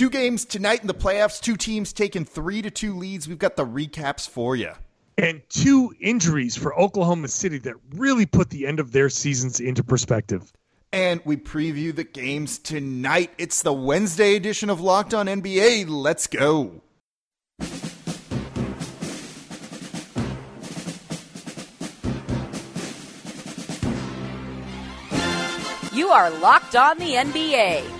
Two games tonight in the playoffs, two teams taking three to two leads. We've got the recaps for you. And two injuries for Oklahoma City that really put the end of their seasons into perspective. And we preview the games tonight. It's the Wednesday edition of Locked On NBA. Let's go. You are Locked On the NBA,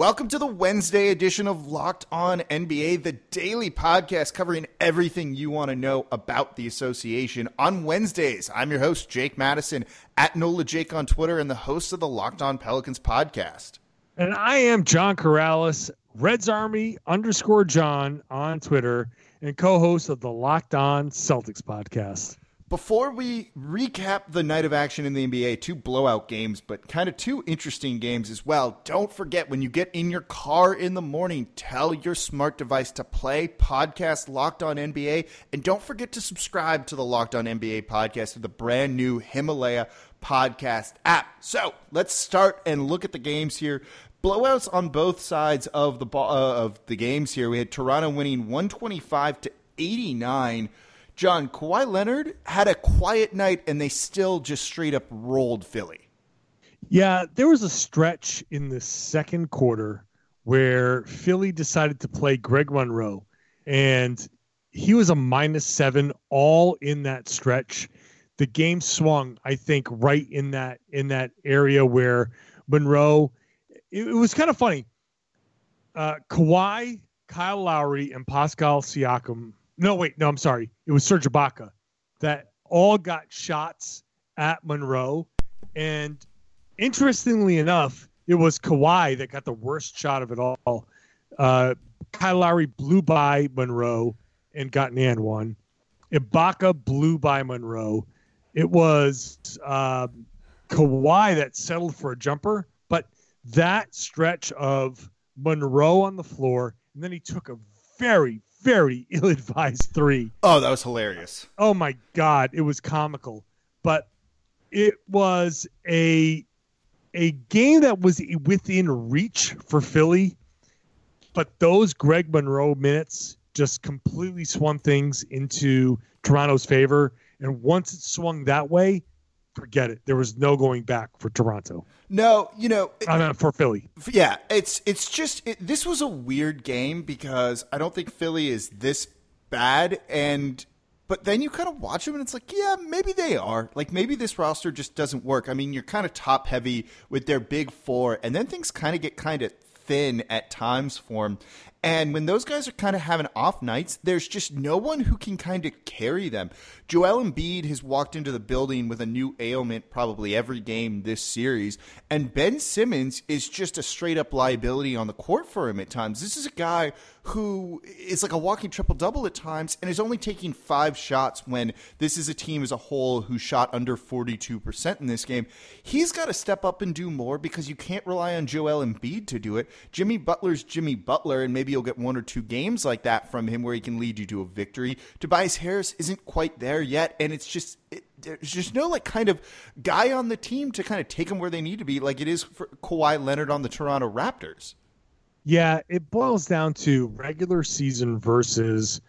Welcome to the Wednesday edition of Locked On NBA, the daily podcast covering everything you want to know about the association. On Wednesdays, I'm your host, Jake Madison, at NOLA Jake on Twitter, and the host of the Locked On Pelicans podcast. And I am John Karalis, Reds Army underscore John on Twitter, and co host of the Locked On Celtics podcast. Before we recap the night of action in the NBA, two blowout games, but kind of two interesting games as well. Don't forget when you get in your car in the morning, tell your smart device to play podcast Locked On NBA. And don't forget to subscribe to the Locked On NBA podcast with the brand new Himalaya podcast app. So let's start and look at the games here. Blowouts on both sides of the uh, of the games here. We had Toronto winning 125 to 89 John, Kawhi Leonard had a quiet night and they still just straight up rolled Philly. Yeah, there was a stretch in the second quarter where Philly decided to play Greg Monroe, and he was a minus seven all in that stretch. The game swung, I think, right in that in that area where Monroe. It, it was kind of funny. Uh, Kawhi, Kyle Lowry, and Pascal Siakam no, wait, no, I'm sorry. It was Serge Ibaka that all got shots at Monroe. And interestingly enough, it was Kawhi that got the worst shot of it all. Uh, Kyle Lowry blew by Monroe and got an and one. Ibaka blew by Monroe. It was uh, Kawhi that settled for a jumper, but that stretch of Monroe on the floor, and then he took a very, very ill-advised three. Oh, that was hilarious. Oh my god, it was comical. But it was a a game that was within reach for Philly, but those Greg Monroe minutes just completely swung things into Toronto's favor. And once it swung that way, forget it. There was no going back for Toronto. No, you know, I mean, for Philly. Yeah, it's it's just it, this was a weird game because I don't think Philly is this bad, and but then you kind of watch them and it's like, yeah, maybe they are. Like maybe this roster just doesn't work. I mean, you're kind of top heavy with their big four, and then things kind of get kind of thin at times for them. And when those guys are kind of having off nights, there's just no one who can kind of carry them. Joel Embiid has walked into the building with a new ailment probably every game this series, and Ben Simmons is just a straight up liability on the court for him at times. This is a guy who is like a walking triple double at times and is only taking five shots when this is a team as a whole who shot under 42% in this game. He's got to step up and do more because you can't rely on Joel Embiid to do it. Jimmy Butler's Jimmy Butler, and maybe you'll get one or two games like that from him where he can lead you to a victory. Tobias Harris isn't quite there there yet, and it's just it, there's just no like kind of guy on the team to kind of take them where they need to be, like it is for Kawhi Leonard on the Toronto Raptors. Yeah, it boils down to regular season versus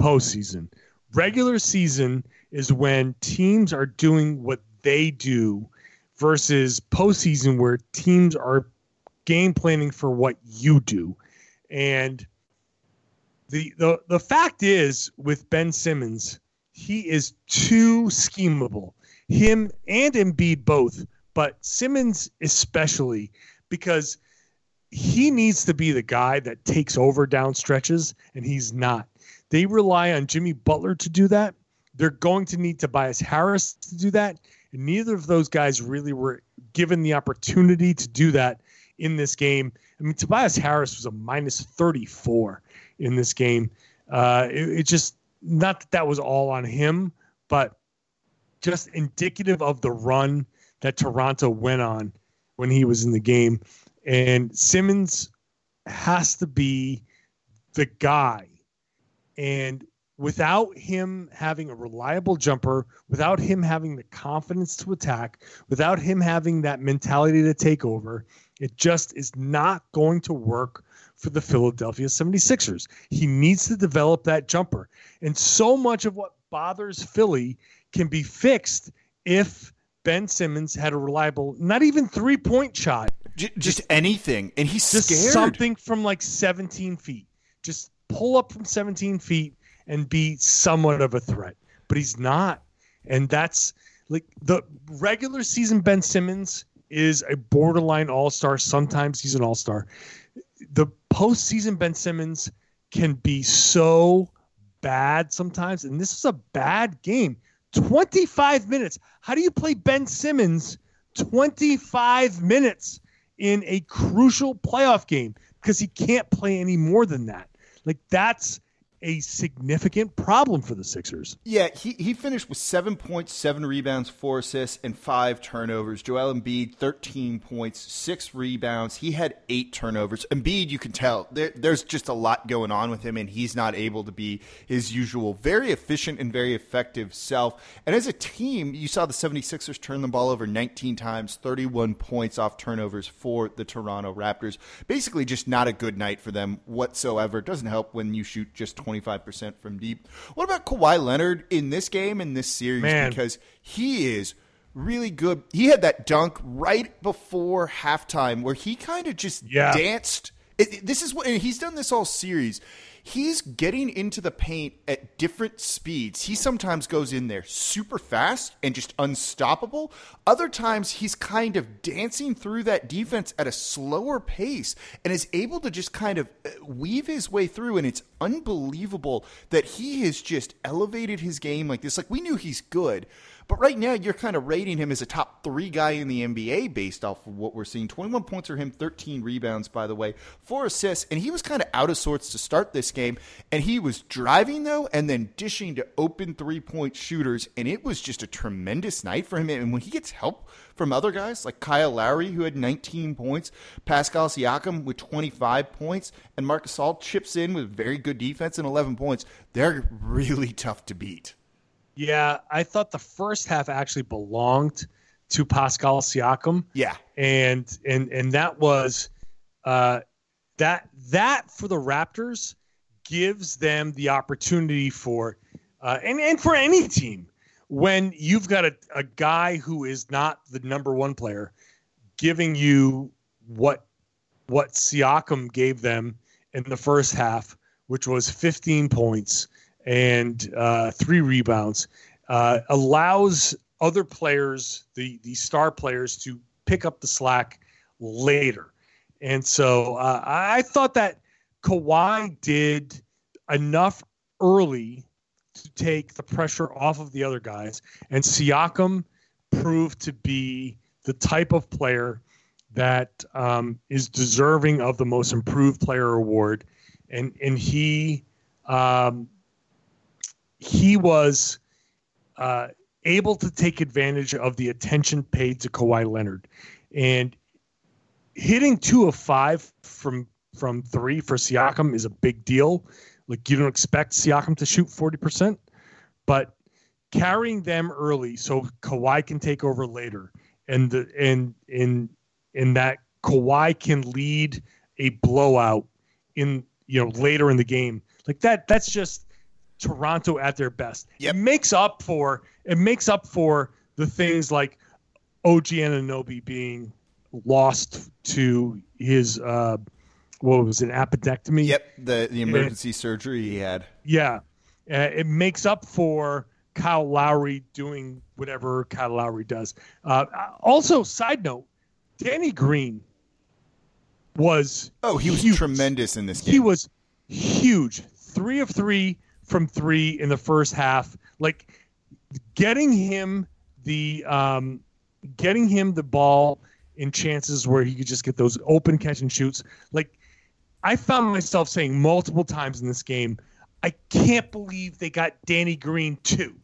postseason. Regular season is when teams are doing what they do versus postseason where teams are game planning for what you do. And the the the fact is with Ben Simmons, he is too schemable. Him and Embiid both, but Simmons especially because he needs to be the guy that takes over down stretches, and he's not. They rely on Jimmy Butler to do that. They're going to need Tobias Harris to do that. And neither of those guys really were given the opportunity to do that in this game. I mean, Tobias Harris was a minus 34 in this game. Uh, it, it just not that that was all on him, but just indicative of the run that Toronto went on. when he was in the game. And Simmons has to be the guy. And without him having a reliable jumper, without him having the confidence to attack, without him having that mentality to take over, it just is not going to work for the Philadelphia 76ers. He needs to develop that jumper. And so much of what bothers Philly can be fixed if Ben Simmons had a reliable, not even three point shot. Just, just anything. And he's just scared. something from like 17 feet. Just pull up from 17 feet and be somewhat of a threat. But he's not. And that's like the regular season Ben Simmons is a borderline all star. Sometimes he's an all star. The postseason Ben Simmons can be so bad sometimes. And this is a bad game. 25 minutes. How do you play Ben Simmons 25 minutes in a crucial playoff game? Because he can't play any more than that. Like, that's a significant problem for the Sixers. Yeah, he, he finished with seven points, seven rebounds, four assists, and five turnovers. Joel Embiid, 13 points, six rebounds. He had eight turnovers. Embiid, you can tell there, there's just a lot going on with him, and he's not able to be his usual very efficient and very effective self. And as a team, you saw the 76ers turn the ball over 19 times, 31 points off turnovers for the Toronto Raptors. Basically, just not a good night for them whatsoever. It doesn't help when you shoot just 20 25% from deep. What about Kawhi Leonard in this game, in this series? Man. Because he is really good. He had that dunk right before halftime where he kind of just Yeah. danced. It, this is what he's done this all series. He's getting into the paint at different speeds. He sometimes goes in there super fast and just unstoppable. Other times he's kind of dancing through that defense at a slower pace and is able to just kind of uh, weave his way through. And it's unbelievable that he has just elevated his game like this. Like we knew he's good, but right now, you're kind of rating him as a top three guy in the NBA based off of what we're seeing. 21 points for him, 13 rebounds, by the way, four assists. And he was kind of out of sorts to start this game. And he was driving, though, and then dishing to open three point shooters. And it was just a tremendous night for him. And when he gets help from other guys like Kyle Lowry, who had 19 points, Pascal Siakam with 25 points, and Marc Gasol chips in with very good defense and 11 points, they're really tough to beat. Yeah, I thought the first half actually belonged to Pascal Siakam. Yeah. and and and that was uh, that that for the Raptors gives them the opportunity for uh, and and for any team when you've got a, a guy who is not the number one player giving you what what Siakam gave them in the first half, which was 15 points and uh, three rebounds, uh, allows other players, the the star players, to pick up the slack later. And so uh, I thought that Kawhi did enough early to take the pressure off of the other guys, and Siakam proved to be the type of player that um, is deserving of the most improved player award, and and he um, he was uh, able to take advantage of the attention paid to Kawhi Leonard, and hitting two of five from from three for Siakam is a big deal. Like you don't expect Siakam to shoot forty percent, but carrying them early so Kawhi can take over later, and the and in in that Kawhi can lead a blowout in you know later in the game. Like that that's just Toronto at their best. Yep. It makes up for it makes up for the things like OG Anunoby being lost to his uh what was it, an appendectomy? Yep, the the emergency surgery he had. Yeah. Uh, it makes up for Kyle Lowry doing whatever Kyle Lowry does. Uh, also, side note, Danny Green was Oh, he was huge. tremendous in this game. He was huge. Three of three from three in the first half. Like getting him the um, getting him the ball in chances where he could just get those open catch and shoots. Like I found myself saying multiple times in this game, I can't believe they got Danny Green too.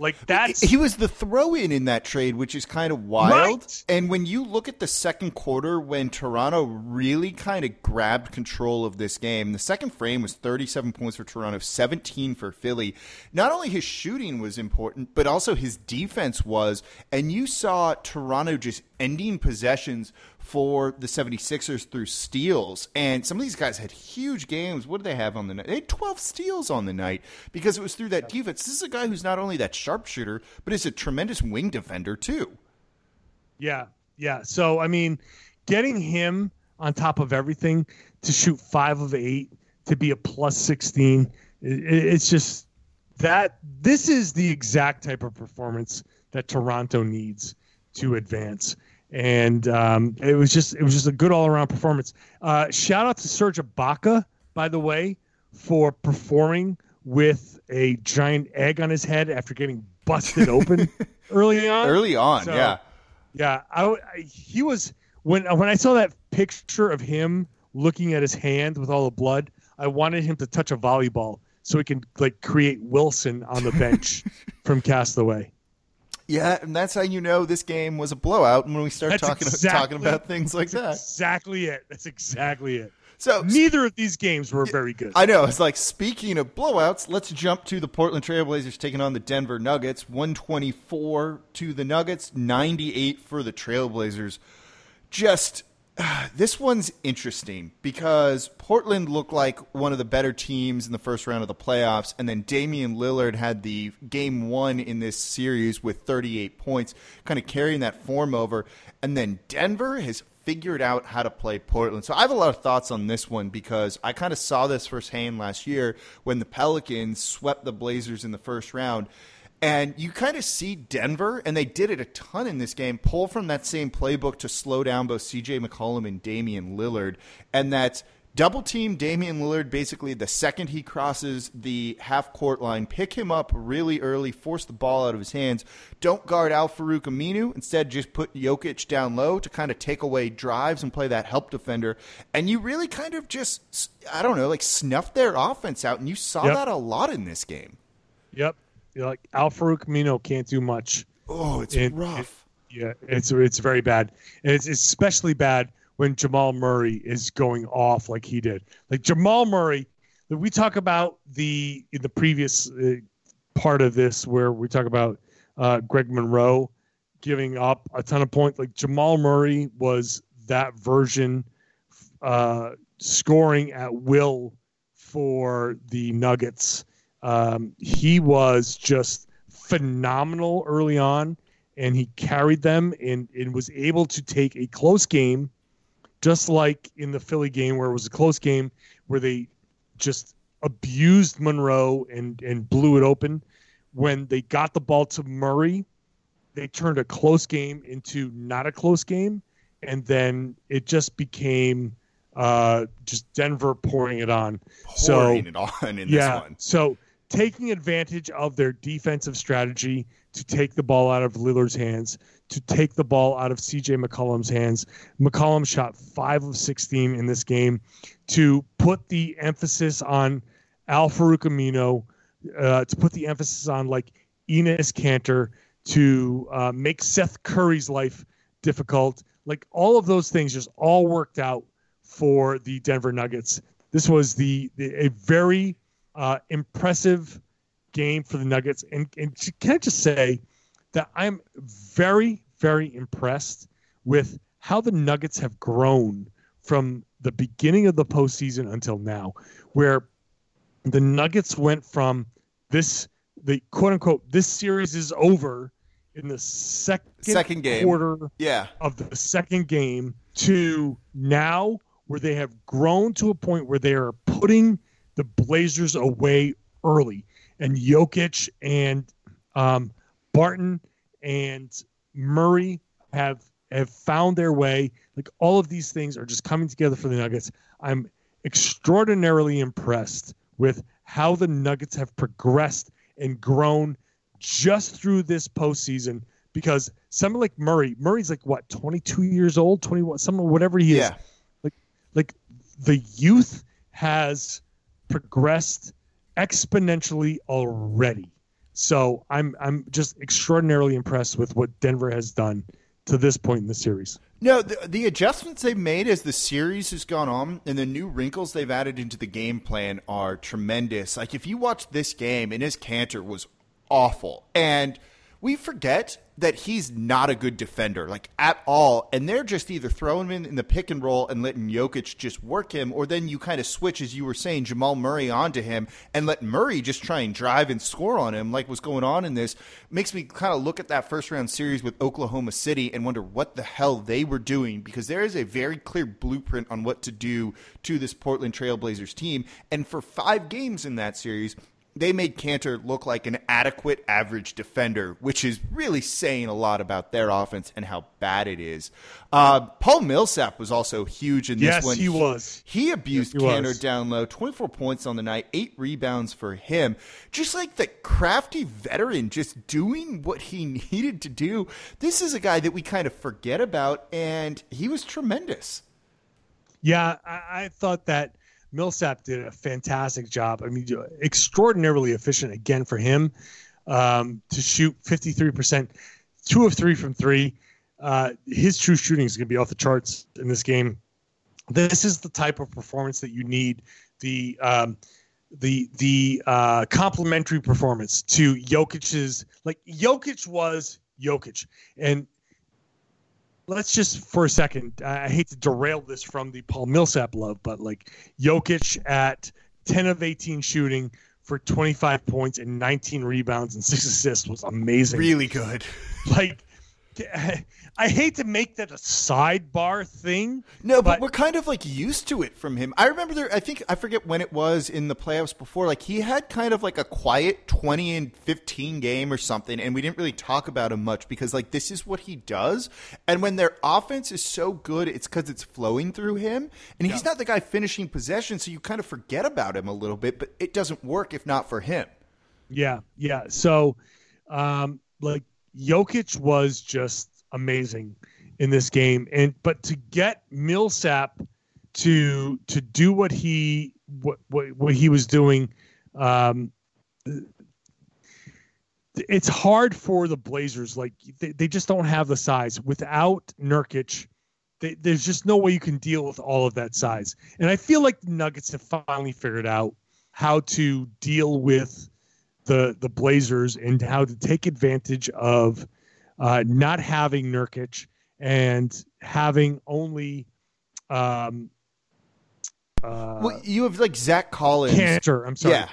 Like that's he was the throw in in that trade, which is kind of wild. Right. And when you look at the second quarter, when Toronto really kind of grabbed control of this game, the second frame was 37 points for Toronto, 17 for Philly. Not only his shooting was important, but also his defense was. And you saw Toronto just ending possessions for the 76ers through steals. And some of these guys had huge games. What did they have on the night? They had 12 steals on the night because it was through that defense. This is a guy who's not only that sharpshooter, but is a tremendous wing defender, too. Yeah, yeah. So I mean, getting him on top of everything to shoot five of eight to be a plus 16, it's just that this is the exact type of performance that Toronto needs to advance. And um, it was just it was just a good all around performance. Uh, shout out to Serge Ibaka, by the way, for performing with a giant egg on his head after getting busted open early on. Early on, So, yeah. Yeah, I, I- he was when when I saw that picture of him looking at his hand with all the blood. I wanted him to touch a volleyball so he can like create Wilson on the bench from Castaway. Yeah, and that's how you know this game was a blowout when we start That's talking exactly- talking about things like that. Exactly it. That's exactly it. So Neither of these games were very good. I know. It's like speaking of blowouts, let's jump to the Portland Trailblazers taking on the Denver Nuggets. 124 to the Nuggets, 98 for the Trailblazers. Just this one's interesting because Portland looked like one of the better teams in the first round of the playoffs, and then Damian Lillard had the game one in this series with 38 points, kind of carrying that form over. And then Denver has figured out how to play Portland. So I have a lot of thoughts on this one because I kind of saw this firsthand last year when the Pelicans swept the Blazers in the first round. And you kind of see Denver, and they did it a ton in this game, pull from that same playbook to slow down both CJ McCollum and Damian Lillard. And that's double team Damian Lillard basically the second he crosses the half court line, pick him up really early, force the ball out of his hands. Don't guard Al Farouk Aminu. Instead, just put Jokic down low to kind of take away drives and play that help defender. And you really kind of just, I don't know, like snuffed their offense out. And you saw Yep. that a lot in this game. Yep. Like Al Farouk Aminu can't do much. Oh, it's And- rough. Yeah, it's it's very bad, and it's especially bad when Jamal Murray is going off like he did. Like Jamal Murray, we talk about the in the previous uh, part of this where we talk about uh, Greg Monroe giving up a ton of points. Like Jamal Murray was that version, uh, scoring at will for the Nuggets. Um, he was just phenomenal early on and he carried them and, and was able to take a close game, just like in the Philly game where it was a close game where they just abused Monroe and, and blew it open. When they got the ball to Murray, they turned a close game into not a close game, and then it just became uh, just Denver pouring it on. so Pouring it on in yeah. this one. So taking advantage of their defensive strategy to take the ball out of Lillard's hands, to take the ball out of CJ McCollum's hands. McCollum shot five of 16 in this game to put the emphasis on Al Farouk Aminu, uh, to put the emphasis on like Enes Kanter, to uh, make Seth Curry's life difficult. Like all of those things just all worked out for the Denver Nuggets. This was the, the a very uh, impressive game for the Nuggets. And, and can I just say that I'm very, very impressed with how the Nuggets have grown from the beginning of the postseason until now, where the Nuggets went from this, the quote unquote, this series is over in the second, Second game. quarter Yeah. of the second game to now where they have grown to a point where they are putting the Blazers away early. And Jokic and um, Barton and Murray have have found their way. Like all of these things are just coming together for the Nuggets. I'm extraordinarily impressed with how the Nuggets have progressed and grown just through this postseason because someone like Murray, Murray's like what, 22 years old, 21, someone, whatever he is. Yeah. Like, like the youth has progressed exponentially already. So I'm I'm just extraordinarily impressed with what Denver has done to this point in the series. No, the, the adjustments they've made as the series has gone on and the new wrinkles they've added into the game plan are tremendous. Like if you watch this game, and his Kanter was awful, and we forget that he's not a good defender, like at all. And they're just either throwing him in, the pick and roll and letting Jokic just work him, or then you kind of switch, as you were saying, Jamal Murray onto him and let Murray just try and drive and score on him, like what's going on in this. Makes me kind of look at that first round series with Oklahoma City and wonder what the hell they were doing because there is a very clear blueprint on what to do to this Portland Trailblazers team. And for five games in that series, they made Kanter look like an adequate average defender, which is really saying a lot about their offense and how bad it is. Uh, Paul Millsap was also huge in this yes, one. he was. He abused Yes, was. down low, 24 points on the night, eight rebounds for him. Just like the crafty veteran, just doing what he needed to do. This is a guy that we kind of forget about, and he was tremendous. Yeah, I, I thought that Millsap did a fantastic job. I mean, extraordinarily efficient again for him um, to shoot 53%, two of three from three. Uh, his true shooting is going to be off the charts in this game. This is the type of performance that you need. The um, the the uh, complementary performance to Jokic's like Jokic was Jokic, and let's just for a second. I hate to derail this from the Paul Millsap love, but like Jokic at ten of eighteen shooting for twenty five points and nineteen rebounds and six assists was amazing. Really good. Like, I hate to make that a sidebar thing. No, but, But- we're kind of like used to it from him. I remember there. I think I forget when it was in the playoffs before. Like he had kind of like a quiet twenty and fifteen game or something, and we didn't really talk about him much because like this is what he does. And when their offense is so good, it's because it's flowing through him, and he's not the guy finishing possession, so you kind of forget about him a little bit. But it doesn't work if not for him. Yeah, yeah. So, um, like Jokic was just amazing in this game, and but to get Millsap to to do what he what what, what he was doing, um, it's hard for the Blazers. Like they, they just don't have the size without Nurkic. They, there's just no way you can deal with all of that size, and I feel like the Nuggets have finally figured out how to deal with the the Blazers and how to take advantage of uh, not having Nurkic and having only um, uh, well, you have like Zach Collins. Kanter. I'm sorry. Yeah.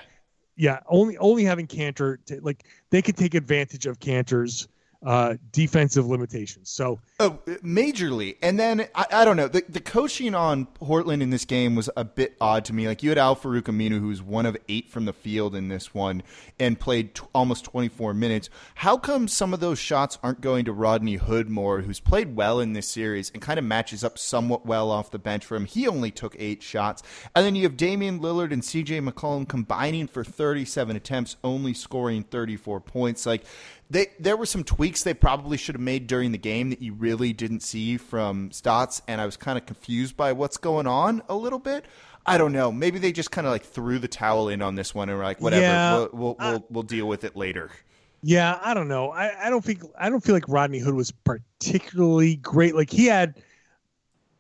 yeah, only only having Kanter to, like they could take advantage of Kanter's uh, defensive limitations. So Oh, majorly. And then I, I don't know. The, the coaching on Portland in this game was a bit odd to me. Like you had Al Farouk Aminu, who was one of eight from the field in this one and played t- almost 24 minutes. How come some of those shots aren't going to Rodney Hood more, who's played well in this series and kind of matches up somewhat well off the bench for him? He only took eight shots. And then you have Damian Lillard and CJ McCollum combining for 37 attempts, only scoring 34 points. Like they there were some tweaks they probably should have made during the game that you really didn't see from Stotts, and I was kind of confused by what's going on a little bit. I don't know. Maybe they just kind of like threw the towel in on this one and were like, whatever, Yeah, we'll we'll, uh, we'll, we'll deal with it later. yeah, I don't know. I, I don't think I don't feel like Rodney Hood was particularly great. Like he had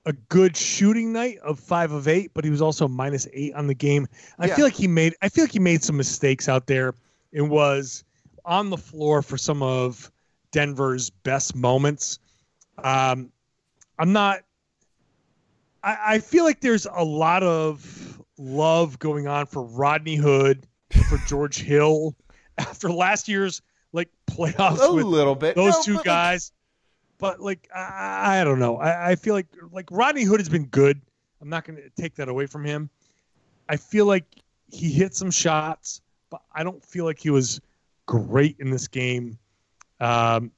a good shooting night of five of eight, but he was also minus eight on the game. I Yeah. feel like he made I feel like he made some mistakes out there and was on the floor for some of Denver's best moments. Um, I'm not. I, I feel like there's a lot of love going on for Rodney Hood, for George Hill, after last year's like playoffs A little bit. those No, two but, like, guys. but like I, I don't know. I, I feel like like Rodney Hood has been good. I'm not going to take that away from him. I feel like he hit some shots, but I don't feel like he was great in this game. Um,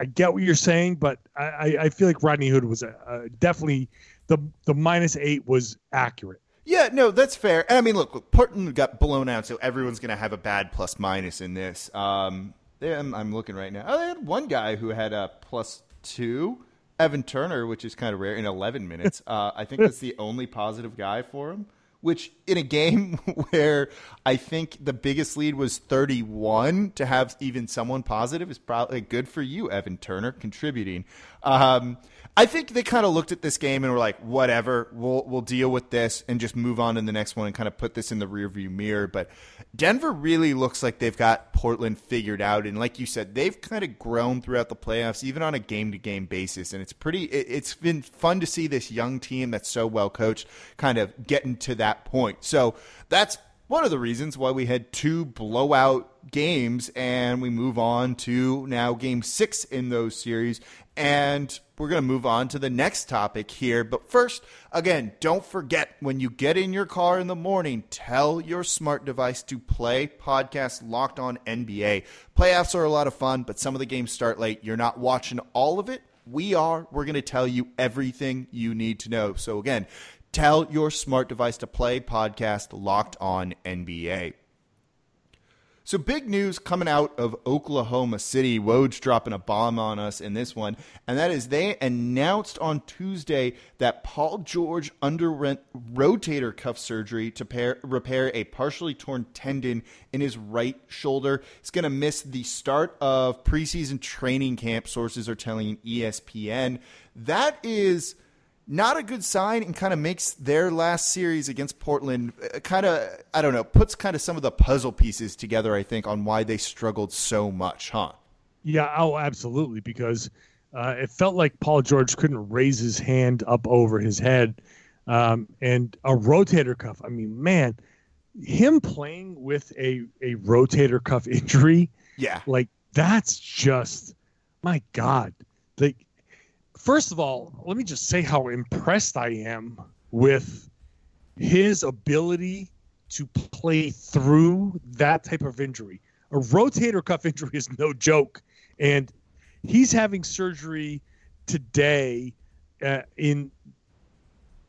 I get what you're saying, but I, I, feel like Rodney Hood was a, a definitely the the minus eight was accurate. Yeah, no, that's fair. And I mean, look, look, Portland got blown out, so everyone's going to have a bad plus minus in this. Um, yeah, I'm, I'm looking right now. Oh, they had one guy who had a plus two, Evan Turner, which is kind of rare in 11 minutes. Uh, I think that's the only positive guy for him, which in a game where I think the biggest lead was 31 to have even someone positive is probably good for you, Evan Turner, contributing. Um, I think they kind of looked at this game and were like, whatever, we'll we'll deal with this and just move on to the next one and kind of put this in the rearview mirror. But Denver really looks like they've got Portland figured out, and like you said, they've kind of grown throughout the playoffs, even on a game to game basis. And it's pretty. It, it's been fun to see this young team that's so well coached kind of getting to that point. So that's one of the reasons why we had two blowout games and we move on to now game six in those series. And we're going to move on to the next topic here. But first, again, don't forget when you get in your car in the morning, tell your smart device to play podcast Locked On NBA. Playoffs are a lot of fun, but some of the games start late. You're not watching all of it. We are. We're going to tell you everything you need to know. So, again, tell your smart device to play podcast Locked On NBA. So big news coming out of Oklahoma City. Woj dropping a bomb on us in this one, and that is they announced on Tuesday that Paul George underwent rotator cuff surgery to pair, repair a partially torn tendon in his right shoulder. He's going to miss the start of preseason training camp. Sources are telling ESPN that is not a good sign and kind of makes their last series against Portland kind of, I don't know, puts kind of some of the puzzle pieces together, I think, on why they struggled so much, huh? Yeah, oh, absolutely. Because uh, it felt like Paul George couldn't raise his hand up over his head. Um, and a rotator cuff. I mean, man, him playing with a, a rotator cuff injury. Yeah. Like, that's just, my God. Like, first of all, let me just say how impressed I am with his ability to play through that type of injury. A rotator cuff injury is no joke, and he's having surgery today uh, in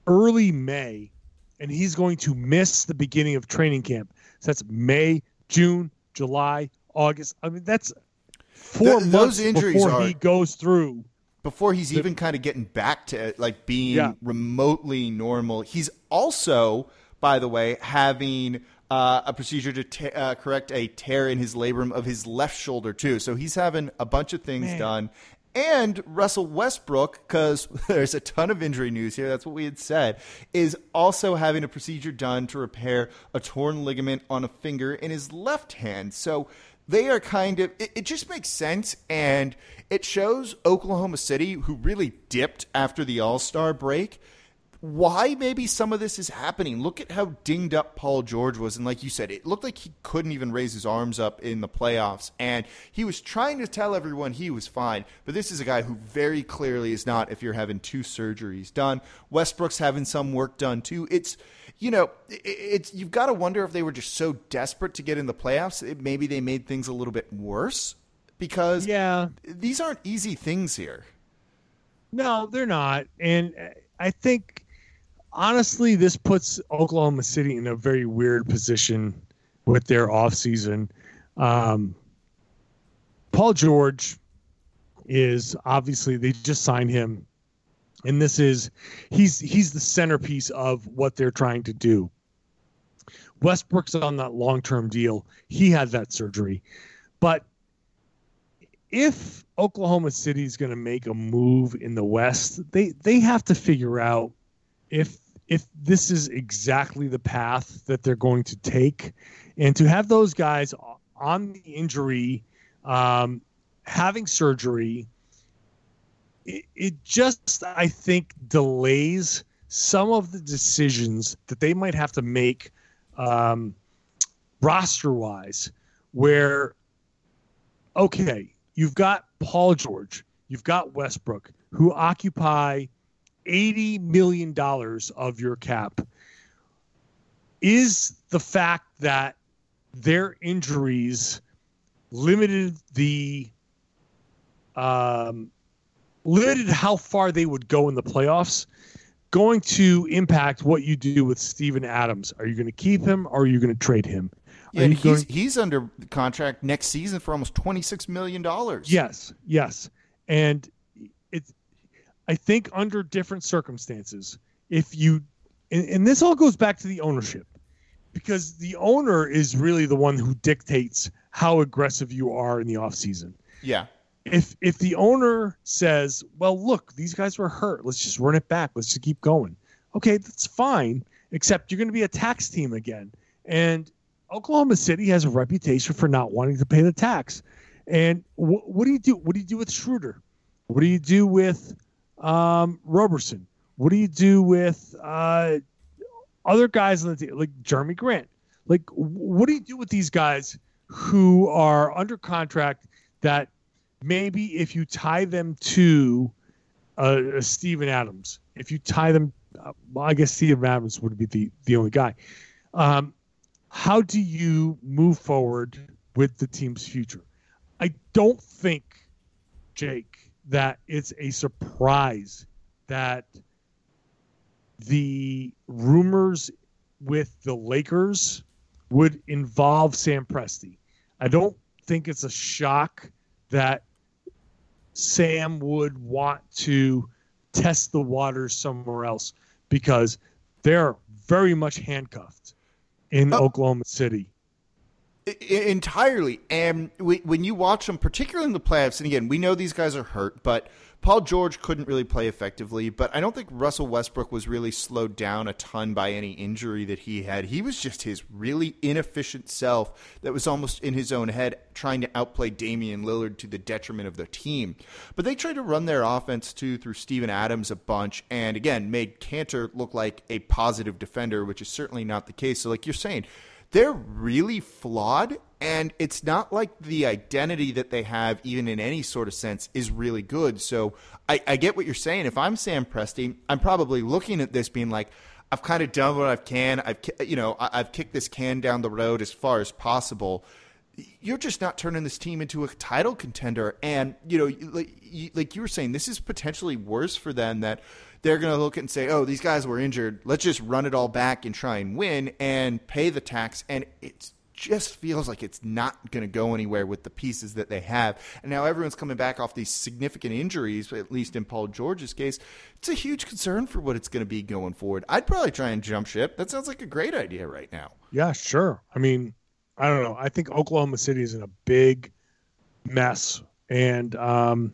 early May, and he's going to miss the beginning of training camp. So that's May, June, July, August. I mean, that's four Th- those months injuries before are- he goes through. Before he's even kind of getting back to like being Yeah. remotely normal. He's also, by the way, having uh, a procedure to uh, correct a tear in his labrum of his left shoulder too. So he's having a bunch of things Man. done. And Russell Westbrook, because there's a ton of injury news here, that's what we had said, is also having a procedure done to repair a torn ligament on a finger in his left hand. So they are kind of it, it just makes sense and it shows Oklahoma City who really dipped after the All-Star break why maybe some of this is happening. Look at how dinged up Paul George was and like you said it looked like he couldn't even raise his arms up in the playoffs and he was trying to tell everyone he was fine but this is a guy who very clearly is not if you're having two surgeries done. Westbrook's having some work done too. It's you know, it- it's you've got to wonder if they were just so desperate to get in the playoffs, it, maybe they made things a little bit worse because Yeah, these aren't easy things here. No, they're not. And uh, I think, honestly, this puts Oklahoma City in a very weird position with their offseason. Um, Paul George is obviously, they just signed him. And this is, he's he's the centerpiece of what they're trying to do. Westbrook's on that long term deal. He had that surgery. But if Oklahoma City is going to make a move in the West, they they have to figure out if if this is exactly the path that they're going to take, and to have those guys on the injury, um, having surgery, it, just I think delays some of the decisions that they might have to make um, roster wise, where okay, you've got Paul George, you've got Westbrook, who occupy eighty million dollars of your cap. Is the fact that their injuries limited the um, limited how far they would go in the playoffs going to impact what you do with Steven Adams? Are you going to keep him or are you going to trade him? Yeah, and he's, going- he's under contract next season for almost twenty six million dollars. Yes, yes. And it's I think under different circumstances, if you and, and this all goes back to the ownership because the owner is really the one who dictates how aggressive you are in the offseason. Yeah. If if the owner says, "Well, look, these guys were hurt. Let's just run it back. Let's just keep going." Okay, that's fine, except you're going to be a tax team again. And Oklahoma City has a reputation for not wanting to pay the tax. And wh- what do you do? What do you do with Schroeder? What do you do with um, Roberson? What do you do with uh, other guys on the team, like Jerami Grant? Like, what do you do with these guys who are under contract that maybe if you tie them to uh, Steven Adams, if you tie them, uh, well, I guess Steven Adams would be the, the only guy. Um, how do you move forward with the team's future? I don't think, Jake, that it's a surprise that the rumors with the Lakers would involve Sam Presti. I don't think it's a shock that Sam would want to test the waters somewhere else because they're very much handcuffed in Oh. Oklahoma City. Entirely. And we, when you watch them, particularly in the playoffs, and again, we know these guys are hurt, but Paul George couldn't really play effectively. But I don't think Russell Westbrook was really slowed down a ton by any injury that he had. He was just his really inefficient self that was almost in his own head, trying to outplay Damian Lillard to the detriment of the team. But they tried to run their offense too through Steven Adams a bunch, and again, made Kanter look like a positive defender, which is certainly not the case. So, like you're saying, they're really flawed and it's not like the identity that they have even in any sort of sense is really good so i, I get what you're saying if i'm sam presti i'm probably looking at this being like i've kind of done what i can i've you know I- i've kicked this can down the road as far as possible you're just not turning this team into a title contender. And you know, like you, like you were saying, this is potentially worse for them that they're going to look and say, "Oh, these guys were injured. Let's just run it all back and try and win and pay the tax." And it just feels like it's not going to go anywhere with the pieces that they have. And now everyone's coming back off these significant injuries, at least in Paul George's case. It's a huge concern for what it's going to be going forward. I'd probably try and jump ship. That sounds like a great idea right now. Yeah, sure. I mean, I don't know. I think Oklahoma City is in a big mess, and um,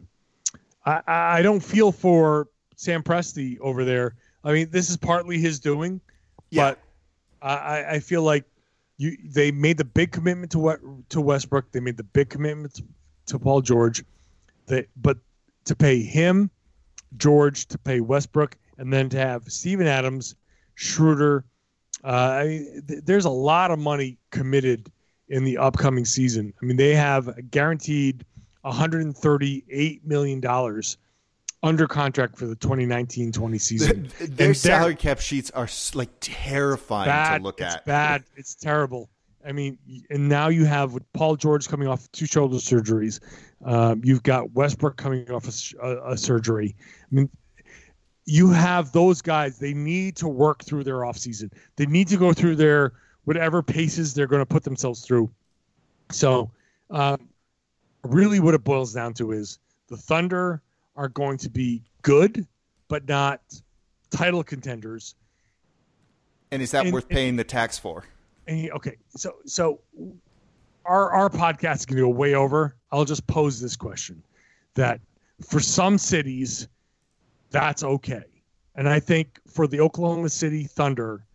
I, I don't feel for Sam Presti over there. I mean, this is partly his doing, Yeah. but I, I feel like you they made the big commitment to what to Westbrook. They made the big commitment to, to Paul George. They, but to pay him, George, to pay Westbrook, and then to have Steven Adams, Schroeder. Uh, I th- there's a lot of money committed in the upcoming season. I mean, they have guaranteed 138 million dollars under contract for the 2019-20 season. Their And salary cap sheets are like terrifying bad. to look it's at. bad. It's terrible. I mean, and now you have with Paul George coming off two shoulder surgeries. Um, you've got Westbrook coming off a surgery. I mean, you have those guys. They need to work through their offseason. They need to go through their whatever paces they're going to put themselves through. So, um, really, what it boils down to is the Thunder are going to be good, but not title contenders. And is that And- worth paying the tax for? And okay, so so our our podcast is going to go way over. I'll just pose this question: that for some cities, that's okay, and I think for the Oklahoma City Thunder,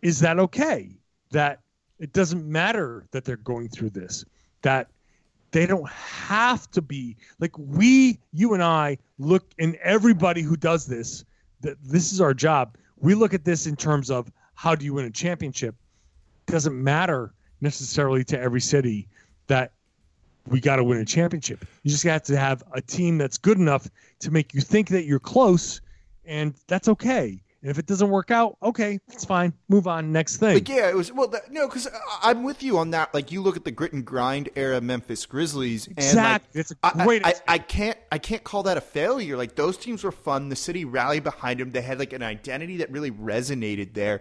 is that okay? That it doesn't matter that they're going through this. That they don't have to be like we, you and I look, and everybody who does this, that this is our job. We look at this in terms of how do you win a championship it doesn't matter necessarily to every city that we got to win a championship. You just have to have a team that's good enough to make you think that you're close, and that's okay. And if it doesn't work out, okay, it's fine. Move on. Next thing. Like, yeah, it was well. That, no, because I'm with you on that. Like, you look at the grit and grind era Memphis Grizzlies, and Exactly. like, It's great I, I. I can't, I can't call that a failure. Like, those teams were fun. The city rallied behind them. They had like an identity that really resonated there.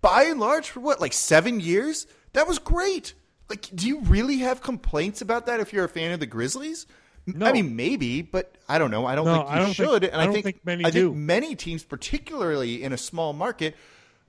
By and large, for what, like seven years, that was great. Like, do you really have complaints about that if you're a fan of the Grizzlies? No. I mean, maybe, but I don't know. I don't No, think you don't think- should. and I I, think, think many I do. think many teams, particularly in a small market,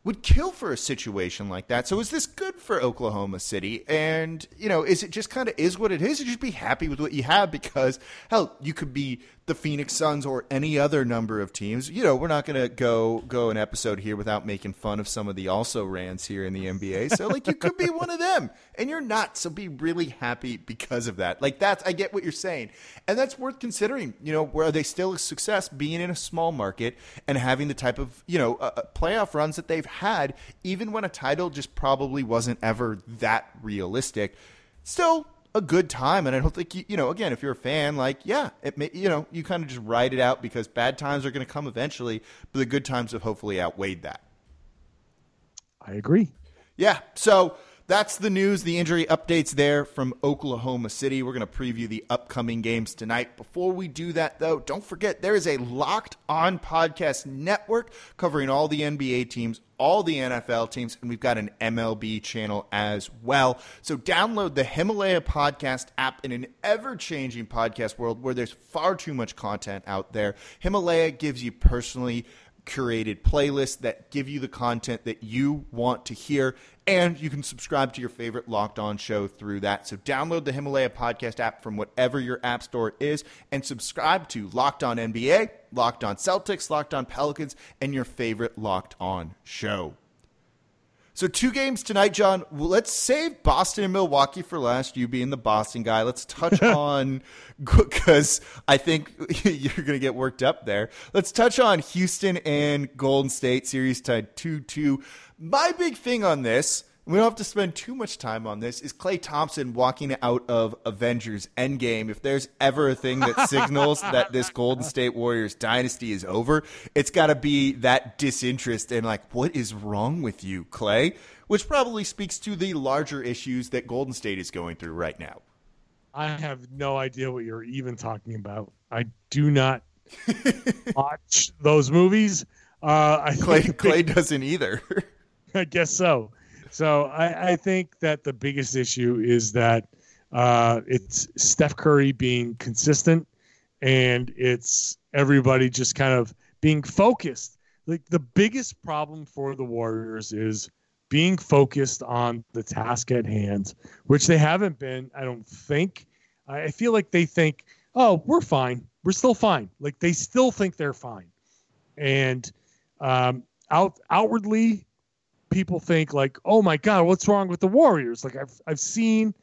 would kill for a situation like that. So is this good for Oklahoma City? And you know, is it just kind of is what it is? Or just be happy with what you have because hell, you could be the Phoenix Suns or any other number of teams. You know, we're not going to go go an episode here without making fun of some of the also rans here in the NBA. So like, you could be one of them, and you're not. So be really happy because of that. Like that's I get what you're saying, and that's worth considering. You know, where are they still a success being in a small market and having the type of you know uh, playoff runs that they've had, even when a title just probably wasn't ever that realistic. Still a good time, and I don't think you, you know. Again, if you're a fan, like yeah, it may, you know you kind of just ride it out because bad times are going to come eventually, but the good times have hopefully outweighed that. I agree. Yeah. So that's the news, the injury updates there from Oklahoma City. We're going to preview the upcoming games tonight. Before we do that, though, don't forget there is a locked on podcast network covering all the NBA teams, all the NFL teams, and we've got an MLB channel as well. So download the Himalaya podcast app in an ever changing podcast world where there's far too much content out there. Himalaya gives you personally curated playlists that give you the content that you want to hear. And you can subscribe to your favorite Locked On show through that. So download the Himalaya podcast app from whatever your app store is and subscribe to Locked On NBA, Locked On Celtics, Locked On Pelicans, and your favorite Locked On show. So two games tonight, John. Let's save Boston and Milwaukee for last. You being the Boston guy, let's touch on because I think you're going to get worked up there. Let's touch on Houston and Golden State series tied two two. My big thing on this. We don't have to spend too much time on this. Is Klay Thompson walking out of Avengers Endgame? If there's ever a thing that signals that this Golden State Warriors dynasty is over, it's got to be that disinterest and like, what is wrong with you, Klay? Which probably speaks to the larger issues that Golden State is going through right now. I have no idea what you're even talking about. I do not watch those movies. Uh, I Klay Klay doesn't either. I guess so. So I, I think that the biggest issue is that uh, it's Steph Curry being consistent, and it's everybody just kind of being focused. Like the biggest problem for the Warriors is being focused on the task at hand, which they haven't been. I don't think. I feel like they think, "Oh, we're fine. We're still fine." Like they still think they're fine, and um, out outwardly people think like, "Oh my God, what's wrong with the Warriors?" Like I've I've seen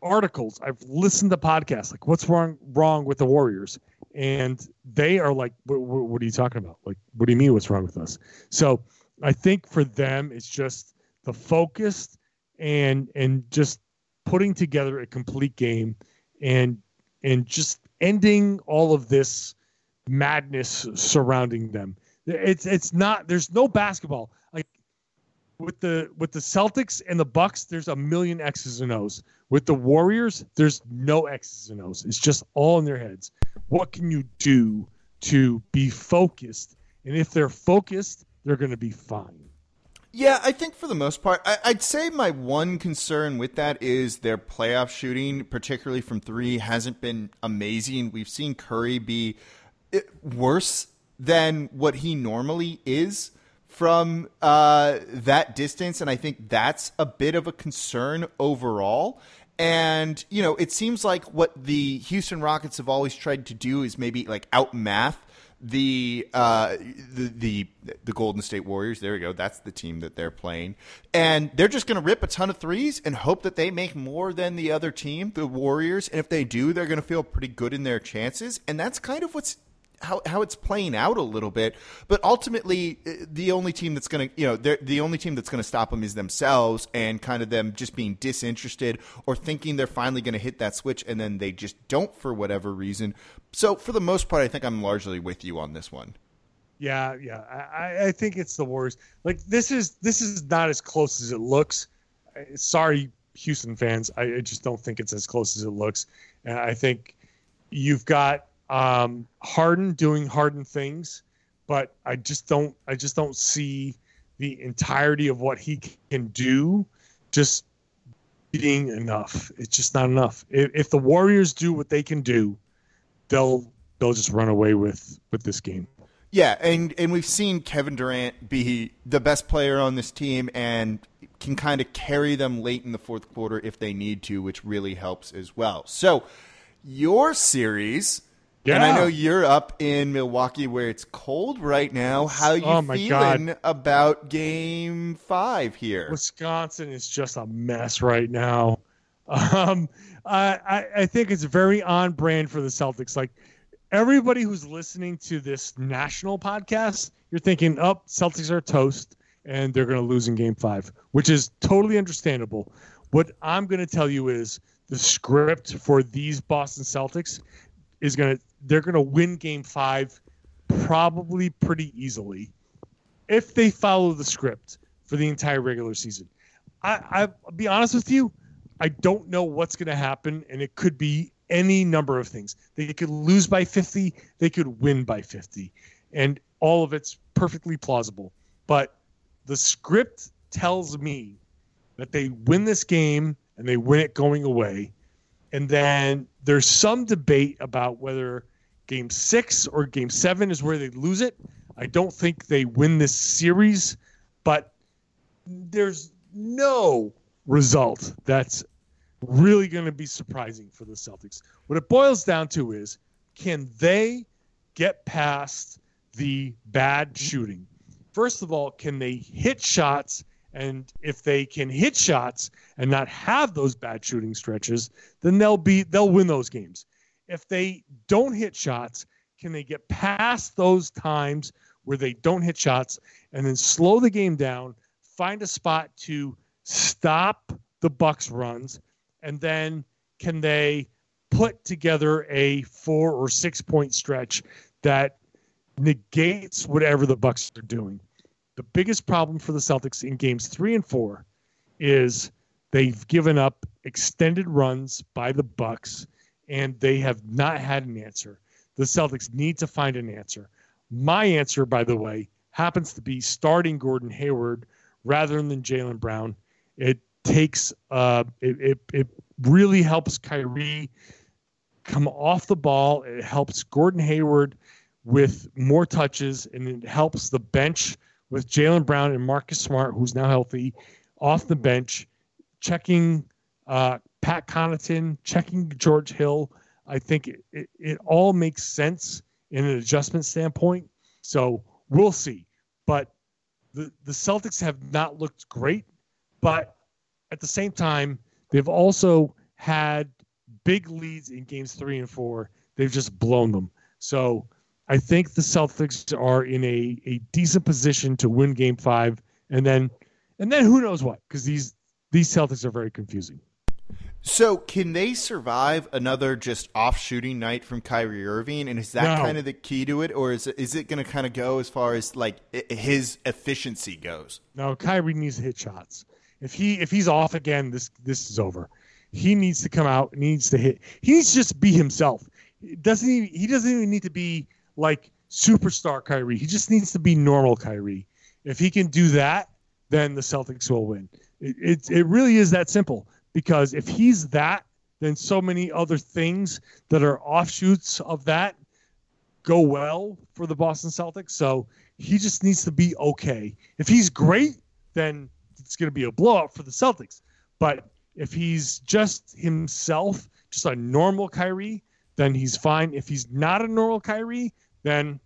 articles, I've listened to podcasts, like, "What's wrong wrong with the Warriors?" And they are like, "What, are you talking about? Like, what do you mean? What's wrong with us?" So I think for them, it's just the focus and and just putting together a complete game and and just ending all of this madness surrounding them. It's it's not there's no basketball with the with the Celtics and the Bucks. There's a million X's and O's. With the Warriors, there's no X's and O's. It's just all in their heads. What can you do to be focused? And if they're focused, they're going to be fine. Yeah, I think for the most part, I, I'd say my one concern with that is their playoff shooting, particularly from three, hasn't been amazing. We've seen Curry be eh, worse than what he normally is from uh, that distance, and I think that's a bit of a concern overall. And you know, it seems like what the Houston Rockets have always tried to do is maybe like outmath the uh the the the Golden State Warriors. There we go. That's the team that they're playing. And they're just going to rip a ton of threes and hope that they make more than the other team, the Warriors. And if they do, they're going to feel pretty good in their chances. And that's kind of what's how, how it's playing out a little bit. But ultimately, uh, the only team that's going to, you know, the only team that's going to stop them is themselves and kind of them just being disinterested or thinking they're finally going to hit that switch and then they just don't for whatever reason. So for the most part, I think I'm largely with you on this one. Yeah, yeah. I, I think it's the worst. Like this is this is not as close as it looks. Sorry, Houston fans. I, I just don't think it's as close as it looks. And I think you've got um, Harden doing Harden things, but I just don't. I just don't see the entirety of what he can do. Just being enough. It's just not enough. If, if the Warriors do what they can do, they'll they'll just run away with with this game. Yeah, and and we've seen Kevin Durant be the best player on this team and can kind of carry them late in the fourth quarter if they need to, which really helps as well. So, your series Yeah. And I know you're up in Milwaukee where it's cold right now. How you Oh, feeling God. about game five here? Wisconsin is just a mess right now. Um, I, I I think it's very on brand for the Celtics. Like everybody who's listening to this national podcast, you're thinking, "Oh, Celtics are toast, and they're going to lose in Game Five, which is totally understandable. What I'm going to tell you is the script for these Boston Celtics is going to they're going to win Game Five probably pretty easily if they follow the script for the entire regular season. I, I I'll be honest with you, I don't know what's going to happen, and it could be any number of things. They could lose by 50, they could win by 50, and all of it's perfectly plausible. But the script tells me that they win this game and they win it going away. And then there's some debate about whether game six or game seven is where they lose it. I don't think they win this series, but there's no result that's really going to be surprising for the Celtics. What it boils down to is can they get past the bad shooting? First of all, can they hit shots? And if they can hit shots and not have those bad shooting stretches, then they'll be they'll win those games. If they don't hit shots, can they get past those times where they don't hit shots and then slow the game down, find a spot to stop the Bucks runs, and then can they put together a four or six point stretch that negates whatever the Bucks are doing? The biggest problem for the Celtics in games three and four is they've given up extended runs by the Bucks, and they have not had an answer. The Celtics need to find an answer. My answer, by the way, happens to be starting Gordon Hayward rather than Jaylen Brown. It takes uh, it, it it really helps Kyrie come off the ball. It helps Gordon Hayward with more touches, and it helps the bench with Jaylen Brown and Marcus Smart, who's now healthy, off the bench, checking uh, Pat Connaughton, checking George Hill. I think it, it, it all makes sense in an adjustment standpoint. So we'll see. But the, the Celtics have not looked great, but at the same time, they've also had big leads in games three and four. They've just blown them. So I think the Celtics are in a, a decent position to win game five. And then and then who knows what? Because these these Celtics are very confusing. So, can they survive another just off shooting night from Kyrie Irving? And is that No. kind of the key to it, or is it, is it going to kind of go as far as like his efficiency goes? No, Kyrie needs to hit shots. If he if he's off again, this this is over. He needs to come out he needs to hit. He needs to just be himself. He doesn't even, he doesn't even need to be like superstar Kyrie. He just needs to be normal Kyrie. If he can do that, then the Celtics will win. It it, it really is that simple. Because if he's that, then so many other things that are offshoots of that go well for the Boston Celtics. So he just needs to be okay. If he's great, then it's going to be a blowout for the Celtics. But if he's just himself, just a normal Kyrie, then he's fine. If he's not a normal Kyrie, then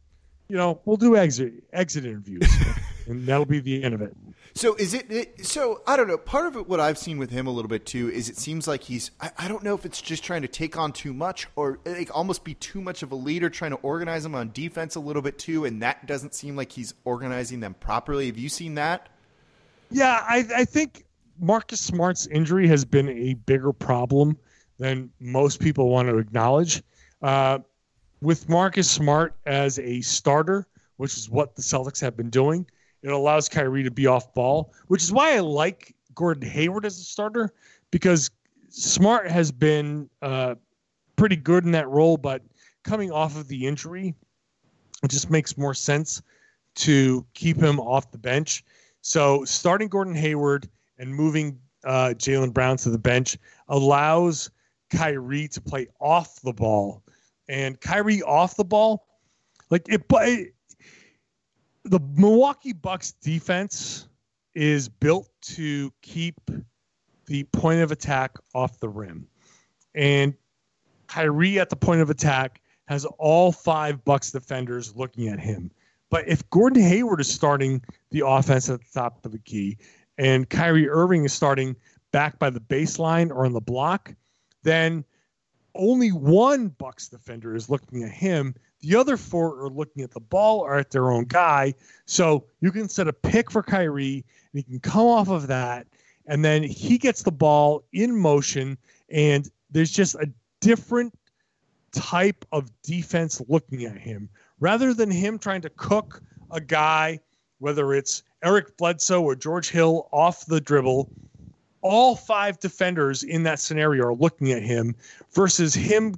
you know we'll do exit exit interviews, and that'll be the end of it. So is it, it? So I don't know. Part of it, what I've seen with him a little bit too, is it seems like he's. I, I don't know if it's just trying to take on too much, or like almost be too much of a leader, trying to organize them on defense a little bit too, and that doesn't seem like he's organizing them properly. Have you seen that? Yeah, I, I think Marcus Smart's injury has been a bigger problem than most people want to acknowledge. Uh, with Marcus Smart as a starter, which is what the Celtics have been doing, it allows Kyrie to be off ball, which is why I like Gordon Hayward as a starter because Smart has been uh, pretty good in that role, but coming off of the injury, it just makes more sense to keep him off the bench. So starting Gordon Hayward and moving uh, Jaylen Brown to the bench allows Kyrie to play off the ball, and Kyrie off the ball, like it. it the Milwaukee Bucks defense is built to keep the point of attack off the rim, and Kyrie at the point of attack has all five Bucks defenders looking at him. But if Gordon Hayward is starting the offense at the top of the key, and Kyrie Irving is starting back by the baseline or on the block, then only one Bucks defender is looking at him. The other four are looking at the ball or at their own guy. So you can set a pick for Kyrie, and he can come off of that, and then he gets the ball in motion, and there's just a different type of defense looking at him rather than him trying to cook a guy, whether it's Eric Bledsoe or George Hill off the dribble. All five defenders in that scenario are looking at him versus him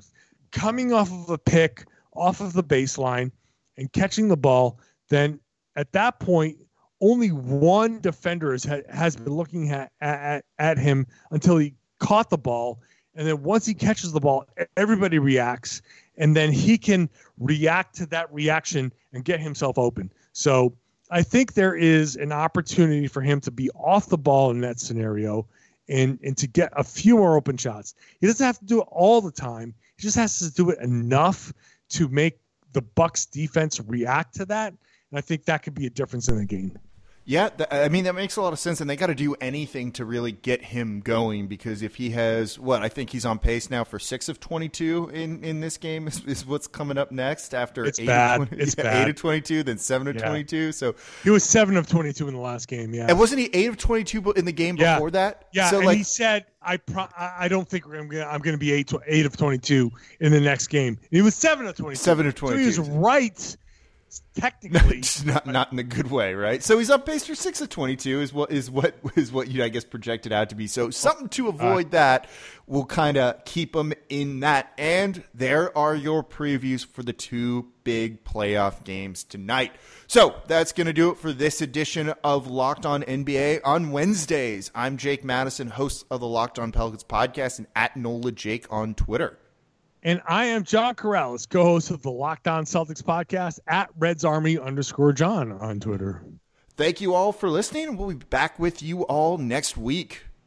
coming off of a pick off of the baseline and catching the ball. Then at that point, only one defender has, has been looking at, at, at him until he caught the ball and then once he catches the ball, everybody reacts. And then he can react to that reaction and get himself open. So I think there is an opportunity for him to be off the ball in that scenario and, and to get a few more open shots. He doesn't have to do it all the time. He just has to do it enough to make the Bucks defense react to that. And I think that could be a difference in the game. Yeah, th- I mean that makes a lot of sense, and they got to do anything to really get him going because if he has what I think he's on pace now for six of twenty-two in, in this game is, is what's coming up next after it's eight, bad. Of 20, it's yeah, bad. eight of twenty-two, then seven of Yeah. twenty-two. So He was seven of twenty-two in the last game. Yeah, and wasn't he eight of twenty-two in the game Yeah. before that? Yeah, so and like he said, "I pro- I don't think I'm gonna I'm gonna be eight to eight of twenty two in the next game." And he was seven of twenty two. Seven of So he was right, technically. not not in a good way, right? So he's up pace for six of twenty-two is what is what is what you I guess projected out to be. So something to uh, avoid that will kind of keep him in that. And there are your previews for the two big playoff games tonight. So that's going to do it for this edition of Locked On NBA on Wednesdays. I'm Jake Madison, host of the Locked On Pelicans podcast, and at Nola Jake on Twitter. And I am John Karalis, co-host of the Locked On Celtics podcast at Reds Army underscore John on Twitter. Thank you all for listening. We'll be back with you all next week.